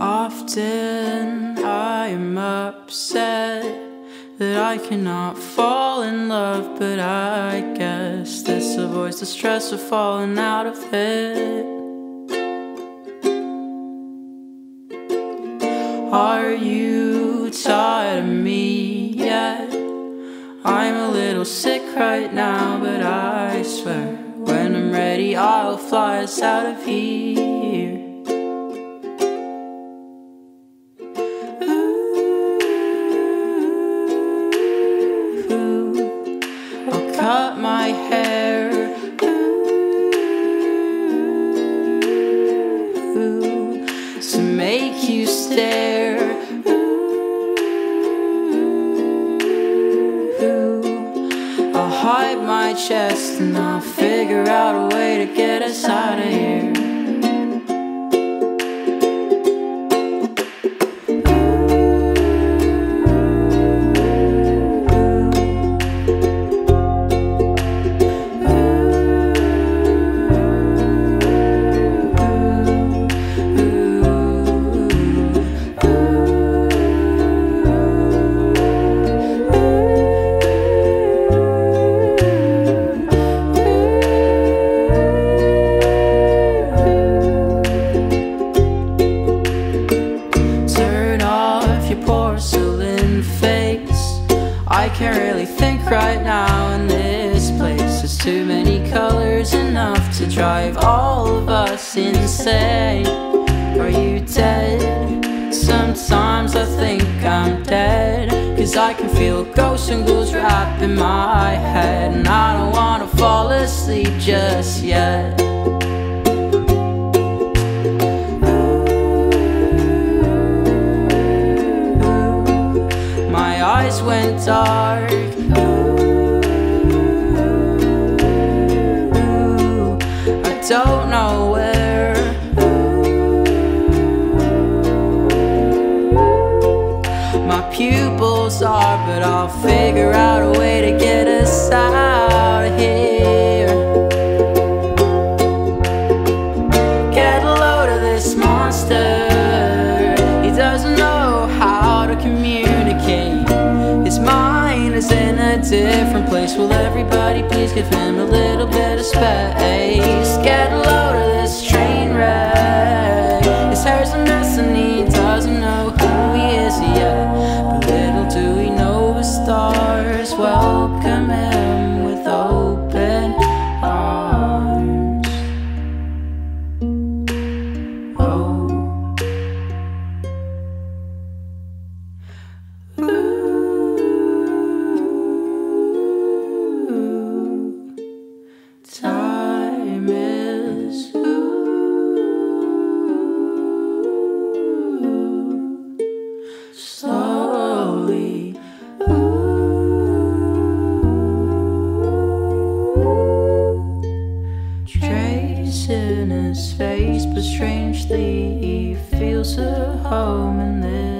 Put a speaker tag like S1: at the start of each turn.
S1: Often I am upset that I cannot fall in love, but I guess this avoids the stress of falling out of it. Are you tired of me yet? I'm a little sick right now, but I swear when I'm ready, I'll fly us out of here. Hair. To make you stare. I'll hide my chest and I'll figure out a way to get out face. I can't really think right now in this place. There's too many colors, enough to drive all of us insane. Are you dead? Sometimes I think I'm dead. Cause I can feel ghosts and ghouls wrapping my head. And I don't wanna fall asleep just yet. Eyes went dark. Ooh, I don't know where. My pupils are, but I'll figure out a way to get us out of here. Get a load of this monster. He doesn't know how to communicate. His mind is in a different place. Will everybody please give him a little bit of space? Get a slowly. Ooh, tracing his face, but strangely he feels a home in this.